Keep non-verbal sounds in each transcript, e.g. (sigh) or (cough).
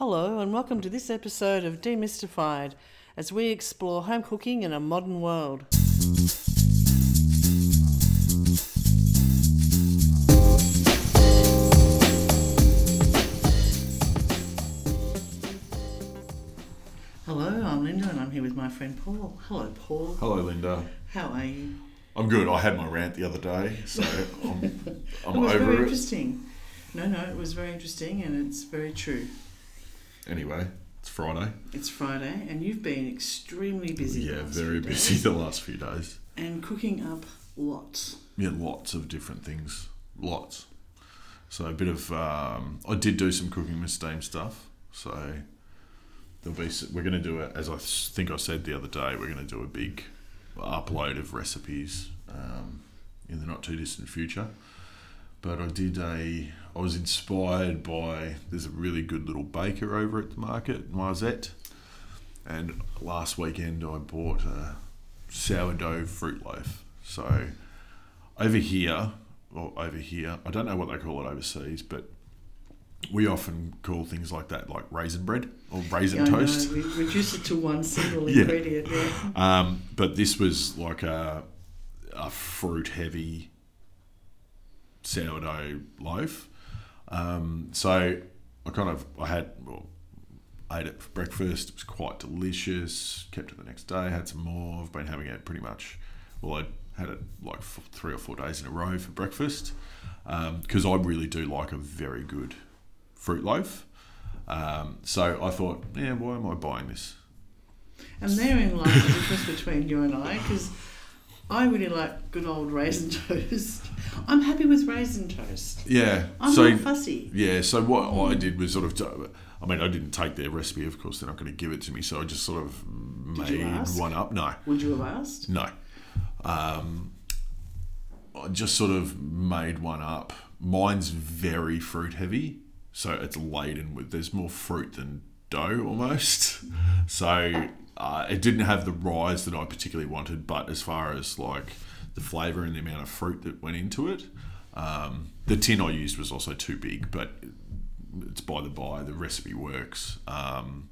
Hello, and welcome to this episode of Demystified as we explore home cooking in a modern world. Hello, I'm Linda, and I'm here with my friend Paul. Hello, Paul. Hello, Linda. How are you? I'm good. I had my rant the other day, so (laughs) I'm, I'm it was very it. interesting. No, no, it was very interesting, and it's very true. Anyway, it's Friday. It's Friday, and you've been extremely busy. Yeah, very busy days, (laughs) the last few days. And cooking up lots. Yeah, lots of different things. Lots. So a bit of. Um, I did do some cooking with Steam stuff. So there'll be. We're going to do it as I think I said the other day. We're going to do a big upload of recipes um, in the not too distant future. But I did a. I was inspired by. There's a really good little baker over at the market, Noisette. And last weekend I bought a sourdough fruit loaf. So over here, or over here, I don't know what they call it overseas, but we often call things like that like raisin bread or raisin know, toast. we reduced it to one single (laughs) Yeah. ingredient. Yeah. Um, but this was like a, a fruit heavy sourdough loaf. Um, so I kind of I had well, ate it for breakfast. It was quite delicious. Kept it the next day. Had some more. I've been having it pretty much. Well, I had it like three or four days in a row for breakfast because I really do like a very good fruit loaf. Um, so I thought, yeah, why am I buying this? And therein lies the difference between you and I, because I really like good old raisin (laughs) toast. I'm happy with raisin toast. Yeah. I'm so not fussy. Yeah, so what I did was sort of, I mean, I didn't take their recipe, of course, they're not going to give it to me, so I just sort of made one up. No, Would you have asked? no. Um, I just sort of made one up. Mine's very fruit heavy, so it's laden with, there's more fruit than dough almost. (laughs) So uh, it didn't have the rise that I particularly wanted, but as far as like the flavour and the amount of fruit that went into it, um, the tin I used was also too big, but it's by the by. The recipe works. Um,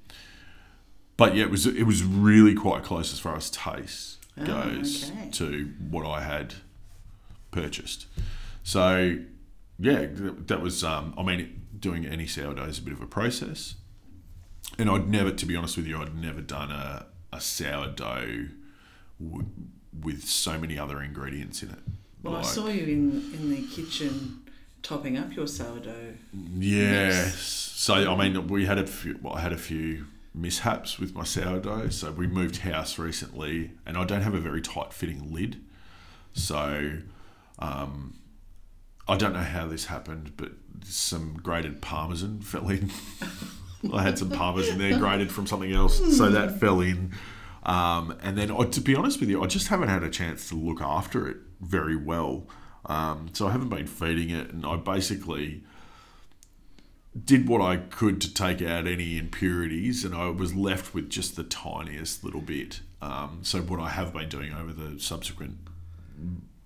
but yeah, it was it was really quite close as far as taste Oh, goes okay. to what I had purchased. So yeah, that was. Um, I mean, doing any sourdough is a bit of a process, and I'd never, to be honest with you, I'd never done a a sourdough w- with so many other ingredients in it. Well, I saw you in, in the kitchen topping up your sourdough. Yes. So I mean, we had a few. Well, I had a few mishaps with my sourdough. So we moved house recently, and I don't have a very tight fitting lid. So um, I don't know how this happened, but some grated parmesan fell in. (laughs) I had some parmesan there grated from something else, so that fell in. Um, and then, to be honest with you, I just haven't had a chance to look after it very well. Um, so I haven't been feeding it, and I basically did what I could to take out any impurities, and I was left with just the tiniest little bit. Um, so what I have been doing over the subsequent,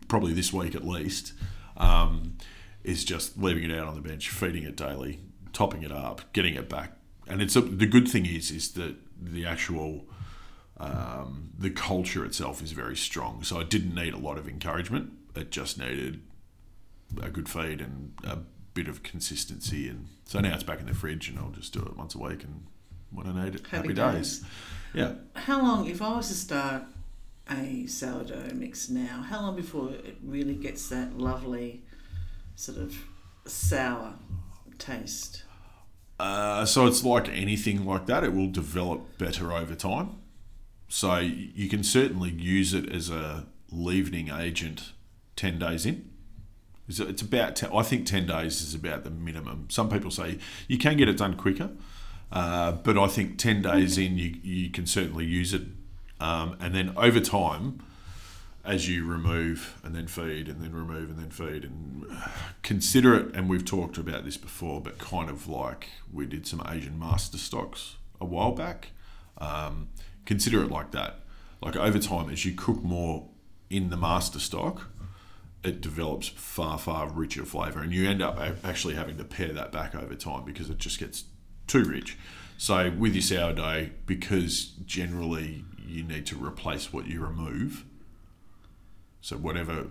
probably this week at least, um, is just leaving it out on the bench, feeding it daily, topping it up, getting it back. And it's a, the good thing is is that the actual um, the culture itself is very strong. So it didn't need a lot of encouragement. It just needed a good feed and a bit of consistency. And so now it's back in the fridge, and I'll just do it once a week. And when I need it, Happy happy, days. days. Yeah. How long, if I was to start a sourdough mix now, how long before it really gets that lovely sort of sour taste? Uh, so it's like anything like that; it will develop better over time. So you can certainly use it as a leavening agent ten days in. It's about te- I think ten days is about the minimum. Some people say you can get it done quicker, uh, but I think ten days in you you can certainly use it, um, and then over time, as you remove and then feed and then remove and then feed and uh, consider it. And we've talked about this before, but kind of like we did some Asian master stocks a while back. Um, consider it like that. Like over time, as you cook more in the master stock, it develops far far richer flavour, and you end up actually having to pare that back over time because it just gets too rich. So with your sourdough, because generally you need to replace what you remove. So whatever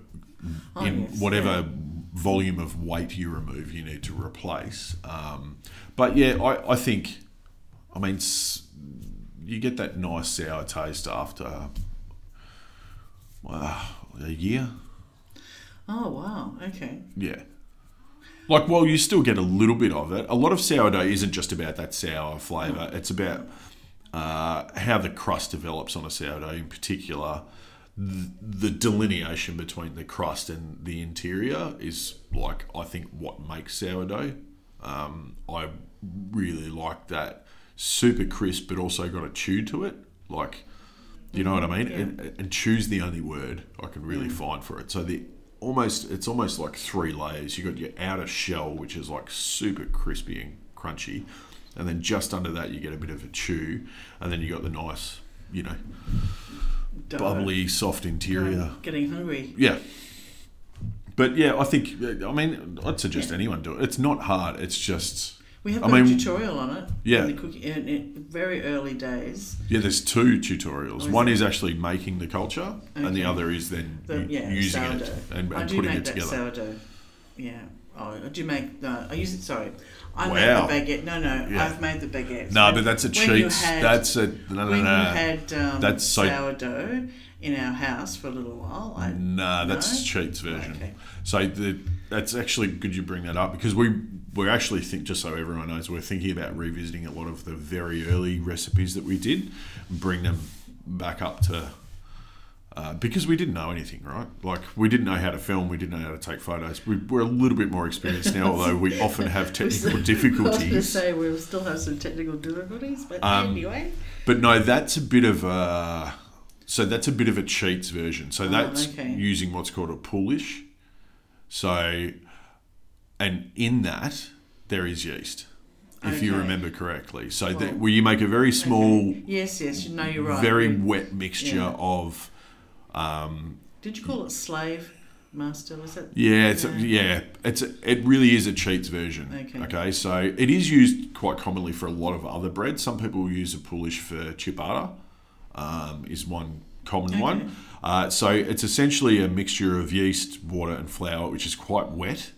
Oh, in yes, whatever yeah. volume of weight you remove, you need to replace. Um, but yeah, I, I think, I mean, you get that nice sour taste after uh, a year. Oh wow. Okay. Yeah. Like, well, you still get a little bit of it. A lot of sourdough isn't just about that sour flavour. It's about uh, how the crust develops on a sourdough, in particular. Th- The delineation between the crust and the interior is like I think what makes sourdough. Um, I really like that super crisp, but also got a chew to it. Like, you know what I mean? Yeah. And, and chew's the only word I can really find for it. So the almost it's almost like three layers. You got your outer shell, which is like super crispy and crunchy, and then just under that you get a bit of a chew, and then you got the nice, you know, Bubbly, soft interior. Um, getting hungry. Yeah. But yeah, I think I mean I'd suggest anyone do it. It's not hard. It's just We have I got a tutorial on it. Yeah. In the in, in very early days. yeah. There's two tutorials. Is One there? is actually making the culture, and the other is then The, yeah, using sourdough. it and, I do putting make it that together. sourdough. Yeah. Oh, I do make. No, I use it. Sorry, I Wow. made the baguette. No, no, Yeah. I've made the baguettes. No, but that's a cheat. had- That's a no, no, when you had um, That's so- sourdough in our house for a little while. I, Nah, that's No? Cheat's version. Okay. So the, that's actually good you bring that up because we we're actually think just so everyone knows we're thinking about revisiting a lot of the very early recipes that we did, bring them back up to. Uh, because we didn't know anything, right? Like we didn't know how to film, we didn't know how to take photos. We, we're a little bit more experienced now, (laughs) although we often have technical difficulties. (laughs) I was going to say we still have some technical difficulties, but Um, anyway. But no, that's a bit of a so that's a bit of a cheats version. So that's Oh, okay. using what's called a poolish. So, and in that there is yeast, if you remember correctly. So Well, that where you make a very small, Okay. Yes, yes. No, you're right. very wet mixture Yeah. of. Um, Did you call it slave master? Was it? yeah, it's a, Yeah. yeah, it's a, it really is a cheats version. Okay. Okay, so it is used quite commonly for a lot of other breads. Some people use a poolish for ciabatta, um, is one common Okay. one. Uh, so it's essentially a mixture of yeast, water, and flour, which is quite wet.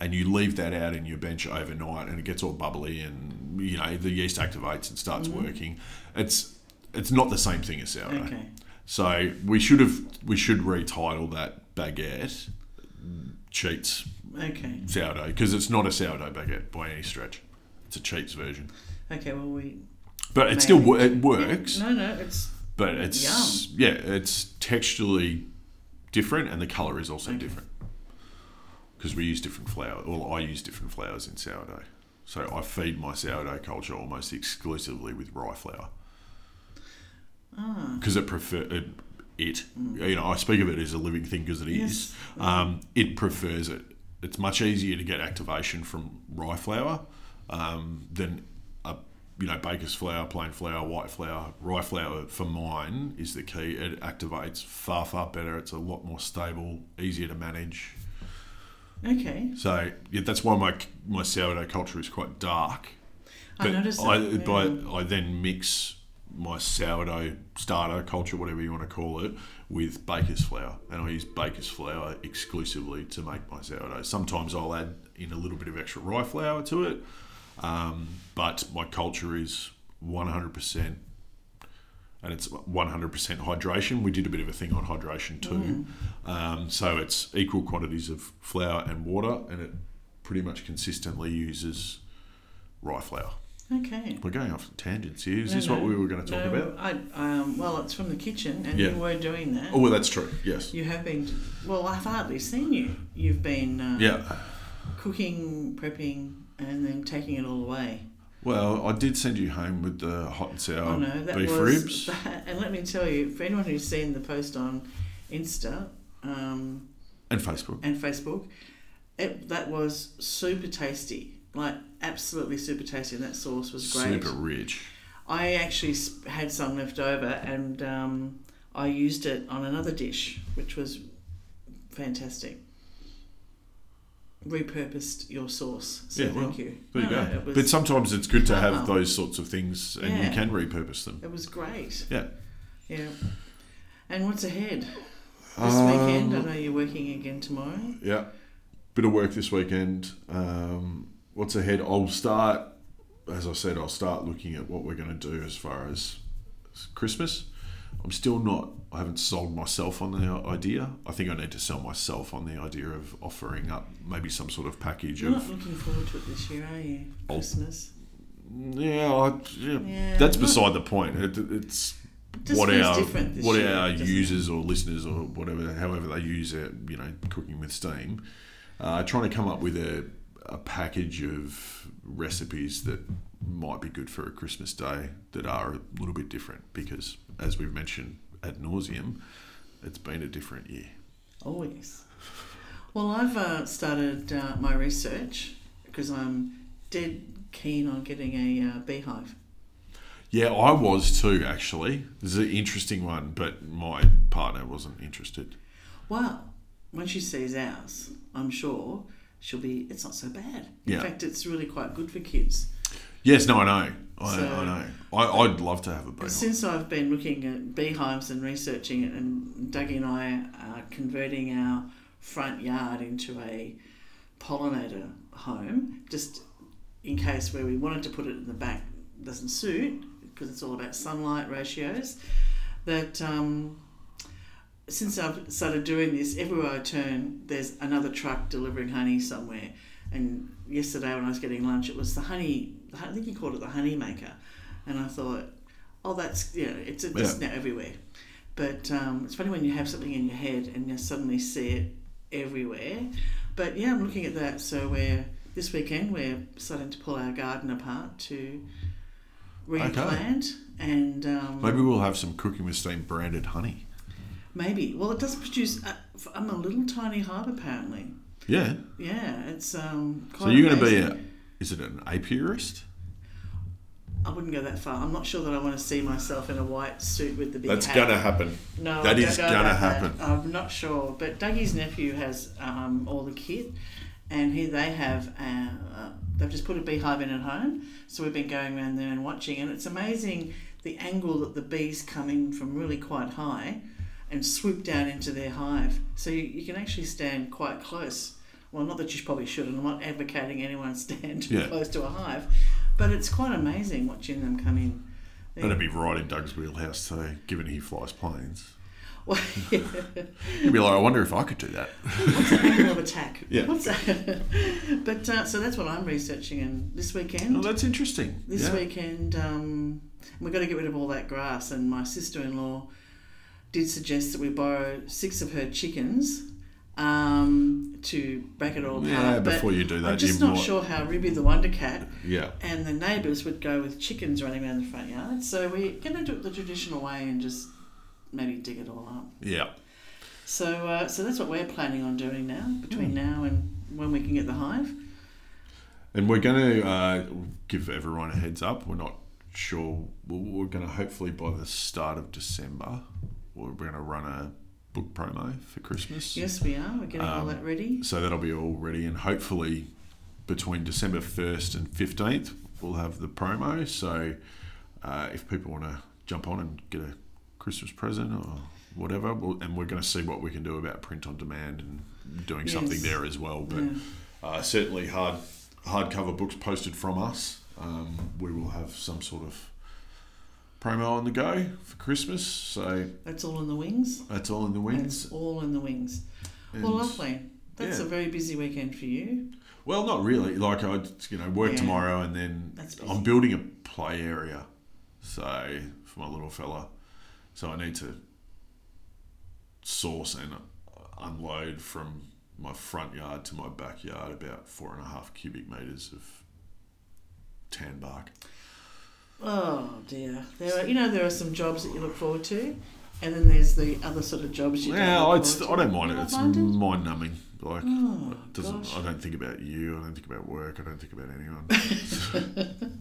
And you leave that out in your bench overnight, and it gets all bubbly, and you know the yeast activates and starts Mm-hmm. working. It's it's not the same thing as sourdough. Okay. So we should have we should retitle that baguette cheats Okay. sourdough because it's not a sourdough baguette by any stretch. It's a cheats version, Okay. Well, we. but it still wo- it works. No, no. It's But it's yeah, it's texturally different, and the color is also Okay. different because we use different flour. Well, I use different flours in sourdough, so I feed my sourdough culture almost exclusively with rye flour. Because it prefer it. It you know I speak of it as a living thing because it is. Yes. Um, it prefers it. It's much easier to get activation from rye flour um, than a you know baker's flour, plain flour, white flour. Rye flour for mine is the key. It activates far far better. It's a lot more stable, easier to manage. Okay. So yeah, that's why my my sourdough culture is quite dark. I noticed I, that, but yeah. I then mix my sourdough starter culture, whatever you want to call it, with baker's flour, and I use baker's flour exclusively to make my sourdough. Sometimes I'll add in a little bit of extra rye flour to it, um, but my culture is 100%. And it's 100% hydration. We did a bit of a thing on hydration too. Um, so it's equal quantities of flour and water, and it pretty much consistently uses rye flour. Okay. We're going off tangents here. Is No, this what we were going to talk No, about? I, um, well, it's from the kitchen, and Yeah. you were doing that. Oh, well, that's true. Yes. You have been. Well, I've hardly seen you. You've been uh, Yeah. cooking, prepping, and then taking it all away. Well, I did send you home with the hot and sour oh no, beef was. ribs. (laughs) and let me tell you, for anyone who's seen the post on Insta um, and Facebook. and Facebook, it, that was super tasty. Like absolutely super tasty, and that sauce was great. Super rich. I actually had some left over, and um, I used it on another dish, which was fantastic. repurposed your sauce. So Yeah, thank well, you. There you No, go. was, but sometimes it's good to have Wow. those sorts of things, and you can repurpose them. it was great. Yeah. Yeah. And what's ahead? This Um, weekend, I know you're working again tomorrow. Yeah, bit of work this weekend. Um, what's ahead? I'll start, as I said, I'll start looking at what we're going to do as far as Christmas. I'm still not. I haven't sold myself on the idea. I think I need to sell myself on the idea of offering up maybe some sort of package You're not looking forward to it this year, are you? Oh. Christmas. Yeah, I, yeah, Yeah. that's not- beside the point. It, it's Just what feels our different this what year, our doesn't it? users or listeners or whatever, however they use it, you know, cooking with steam, uh, trying to come up with a, a package of recipes that might be good for a Christmas day that are a little bit different because, as we've mentioned ad nauseum, it's been a different year. Oh, yes. Well, I've uh, started uh, my research because I'm dead keen on getting a uh, beehive. Yeah, I was too. Actually, this is an interesting one, but my partner wasn't interested. Well, when she sees ours, I'm sure she'll be, it's not so bad. In Yeah. fact, it's really quite good for kids. Yes, no, I know, I, So- I know. I, I'd love to have a beehive. since I've been looking at beehives and researching it, and Dougie and I are converting our front yard into a pollinator home, just in case where we wanted to put it in the back doesn't suit, because it's all about sunlight ratios, that um, since I've started doing this, everywhere I turn, there's another truck delivering honey somewhere. And yesterday when I was getting lunch, it was the honey, I think you called it the honey maker. And I thought, oh, that's, you know, it's just now everywhere. But um, it's funny when you have something in your head and you suddenly see it everywhere. But yeah, I'm looking at that. So we're, this weekend, we're starting to pull our garden apart to replant. And um, Maybe we'll have some cooking with steam branded honey. Maybe. Well, it does produce. F- I'm a little tiny hive, apparently. Yeah. Yeah, it's um. Quite So you're going to be a, is it an apiarist? I wouldn't go that far. I'm not sure that I want to see myself in a white suit with the big That's hat. going to happen. No, that is know gonna about that. happen. I'm not sure, but Dougie's nephew has um, all the kit, and here they have. Uh, uh, they've just put a beehive in at home, so we've been going around there and watching, and it's amazing the angle that the bees come in from really quite high, and swoop down into their hive. So you, you can actually stand quite close. Well, not that you probably should, and I'm not advocating anyone (laughs) stand too Yeah. close to a hive, but it's quite amazing watching them come in. They're- That'd be right in Doug's wheelhouse too, given he flies planes. (laughs) Well, yeah. He'd be like, I wonder if I could do that. What's the angle of attack? (laughs) Yeah. What's that? but uh, so that's what I'm researching, and this weekend, Oh, that's interesting. this yeah. weekend, um, we've got to get rid of all that grass. And my sister-in-law did suggest that we borrow six of her chickens um, to break it all apart. Yeah, but before you do that, I'm just not might- sure how Ruby the Wonder Cat Yeah. and the neighbours would go with chickens running around the front yard. So we're going to do it the traditional way and just maybe dig it all up. Yeah. So, uh, so that's what we're planning on doing now. Between Hmm. now and when we can get the hive. And we're going to uh, give everyone a heads up. We're not sure. We're going to hopefully by the start of December, we're going to run a book promo for Christmas. Yes, we are. We're getting all Um, that ready. So that'll be all ready, and hopefully between December 1st and 15th, we'll have the promo. So uh, if people want to jump on and get a Christmas present or whatever, we'll, and we're going to see what we can do about print on demand and doing something there as well. But Yeah. uh, certainly hard hardcover books posted from us. Um, we will have some sort of promo on the go for Christmas. So That's all in the wings. that's all in the wings. That's all in the wings. And- well, lovely. That's yeah. a very busy weekend for you. Well, not really. Like I, you know, work Yeah. tomorrow, and then I'm building a play area, so for my little fella, so I need to source and unload from my front yard to my backyard about four and a half cubic meters of tan bark. Oh dear. There are, you know, there are some jobs that you look forward to, and then there's the other sort of jobs you Yeah, don't. look it's, I don't mind it. It's mind, numbing. Like, Oh, it doesn't. gosh. I don't think about you. I don't think about work. I don't think about anyone. (laughs)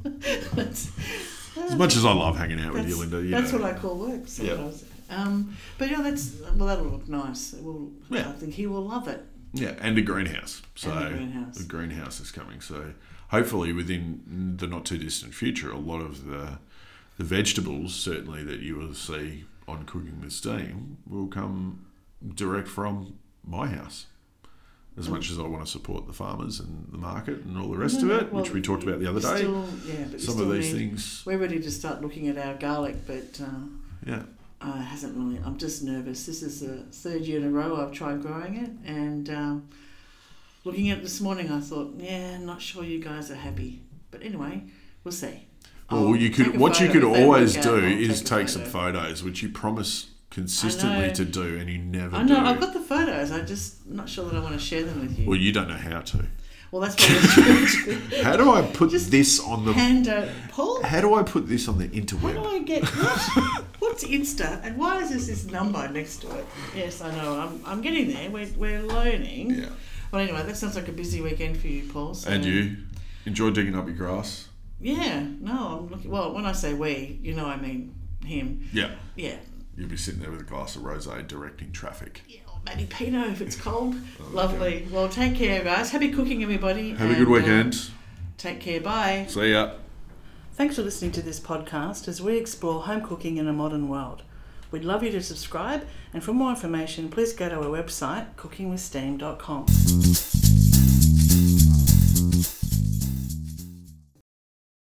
As much as I love hanging out with you, Linda. You that's know. what I call work sometimes. Um, but yeah, that's well, that'll look nice. Will, Yeah. I think he will love it. Yeah, and a greenhouse. So a greenhouse. the greenhouse is coming. So hopefully within the not too distant future, a lot of the the vegetables certainly that you will see on cooking with steam will come direct from my house. As much as I want to support the farmers and the market and all the rest No, of it, which we talked about the other day, Still, yeah, some of these need- things, We're ready to start looking at our garlic, but uh, yeah, uh, it hasn't really. I'm just nervous. This is the third year in a row I've tried growing it, and um, looking at it this morning, I thought, yeah, not sure you guys are happy. But anyway, we'll see. Well, I'll you could what you could always work out, do is a take some photos, which you promise consistently to do, and you never I know do. I've got the photos. I'm just not sure that I want to share them with you. well, you don't know how to. Well, that's what we're trying to (laughs) How do I put Just this on the? hand out. Paul, How do I put this on the interweb? how do? I get what? (laughs) What's Insta and why is this this number next to it? Yes, I know. I'm, I'm getting there. We're, we're learning. Yeah. Well, anyway, that sounds like a busy weekend for you, Paul. So, And you enjoy digging up your grass? Yeah. No, I'm looking. Well, when I say we, you know, I mean him. Yeah. Yeah. You'll be sitting there with a glass of rosé directing traffic. Yeah, or maybe Pinot if it's cold. (laughs) Oh, Lovely. Well, take care, guys. Happy cooking, everybody. Have a and, good uh, weekend. take care. Bye. See ya. Thanks for listening to this podcast as we explore home cooking in a modern world. We'd love you to subscribe, and for more information, please go to our website, cookingwithsteam.com.